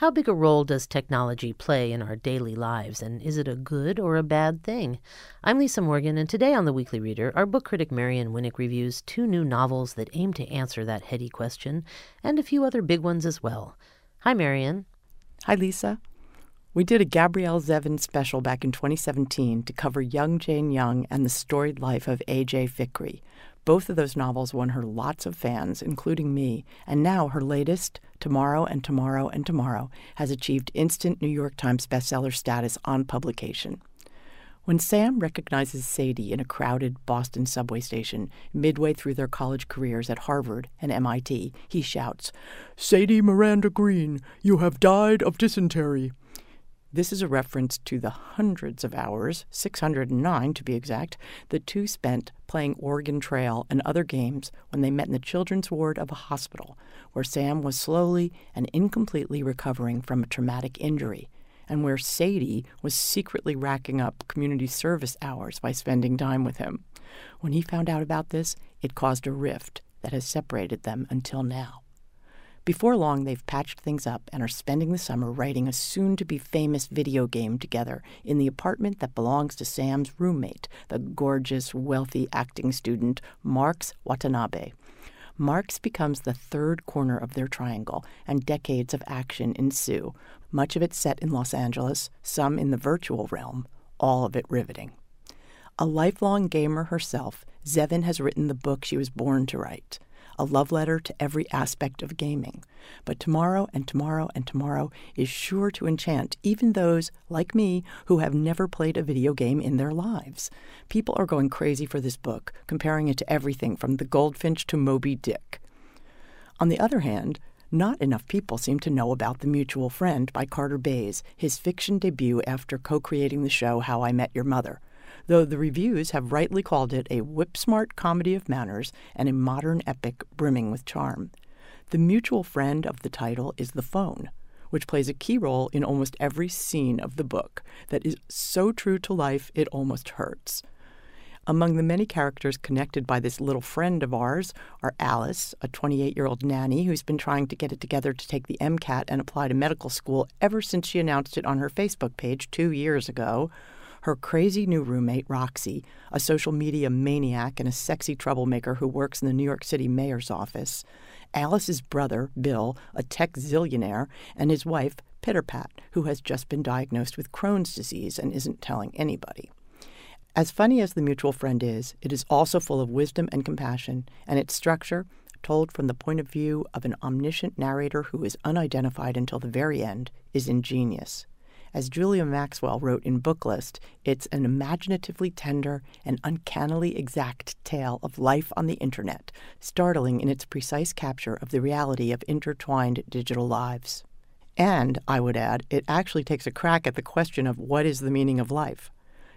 How big a role does technology play in our daily lives, and is it a good or a bad thing? I'm Lisa Morgan, and today on The Weekly Reader, our book critic Marion Winik reviews two new novels that aim to answer that heady question, and a few other big ones as well. Hi, Marion. Hi, Lisa. We did a Gabrielle Zevin special back in 2017 to cover young Jane Young and the storied life of A.J. Fikry. Both of those novels won her lots of fans, including me, and now her latest, Tomorrow and Tomorrow and Tomorrow, has achieved instant New York Times bestseller status on publication. When Sam recognizes Sadie in a crowded Boston subway station midway through their college careers at Harvard and MIT, he shouts, Sadie Miranda Green, you have died of dysentery. This is a reference to the hundreds of hours, 609 to be exact, the two spent playing Oregon Trail and other games when they met in the children's ward of a hospital, where Sam was slowly and incompletely recovering from a traumatic injury, and where Sadie was secretly racking up community service hours by spending time with him. When he found out about this, it caused a rift that has separated them until now. Before long, they've patched things up and are spending the summer writing a soon to be famous video game together in the apartment that belongs to Sam's roommate, the gorgeous, wealthy acting student Marx Watanabe. Marx becomes the third corner of their triangle, and decades of action ensue, much of it set in Los Angeles, some in the virtual realm, all of it riveting. A lifelong gamer herself, Zevin has written the book she was born to write a love letter to every aspect of gaming. But tomorrow and tomorrow and tomorrow is sure to enchant even those, like me, who have never played a video game in their lives. People are going crazy for this book, comparing it to everything from The Goldfinch to Moby Dick. On the other hand, not enough people seem to know about The Mutual Friend by Carter Bays, his fiction debut after co creating the show How I Met Your Mother though the reviews have rightly called it a whip-smart comedy of manners and a modern epic brimming with charm. The mutual friend of the title is the phone, which plays a key role in almost every scene of the book that is so true to life it almost hurts. Among the many characters connected by this little friend of ours are Alice, a 28 year old nanny who's been trying to get it together to take the MCAT and apply to medical school ever since she announced it on her Facebook page two years ago, her crazy new roommate, Roxy, a social media maniac and a sexy troublemaker who works in the New York City mayor's office, Alice's brother, Bill, a tech zillionaire, and his wife, Pitterpat, who has just been diagnosed with Crohn's disease and isn't telling anybody. As funny as The Mutual Friend is, it is also full of wisdom and compassion, and its structure, told from the point of view of an omniscient narrator who is unidentified until the very end, is ingenious. As Julia Maxwell wrote in Booklist, it's an imaginatively tender and uncannily exact tale of life on the internet, startling in its precise capture of the reality of intertwined digital lives. And, I would add, it actually takes a crack at the question of what is the meaning of life.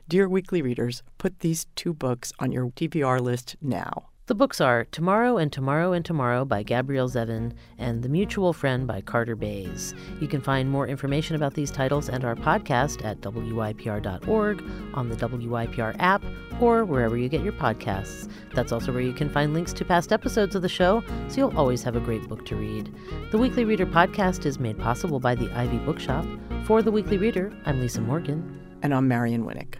Dear weekly readers, put these two books on your TBR list now. The books are Tomorrow and Tomorrow and Tomorrow by Gabrielle Zevin and The Mutual Friend by Carter Bays. You can find more information about these titles and our podcast at WYPR.org, on the WYPR app, or wherever you get your podcasts. That's also where you can find links to past episodes of the show, so you'll always have a great book to read. The Weekly Reader podcast is made possible by the Ivy Bookshop. For The Weekly Reader, I'm Lisa Morgan. And I'm Marion Winik.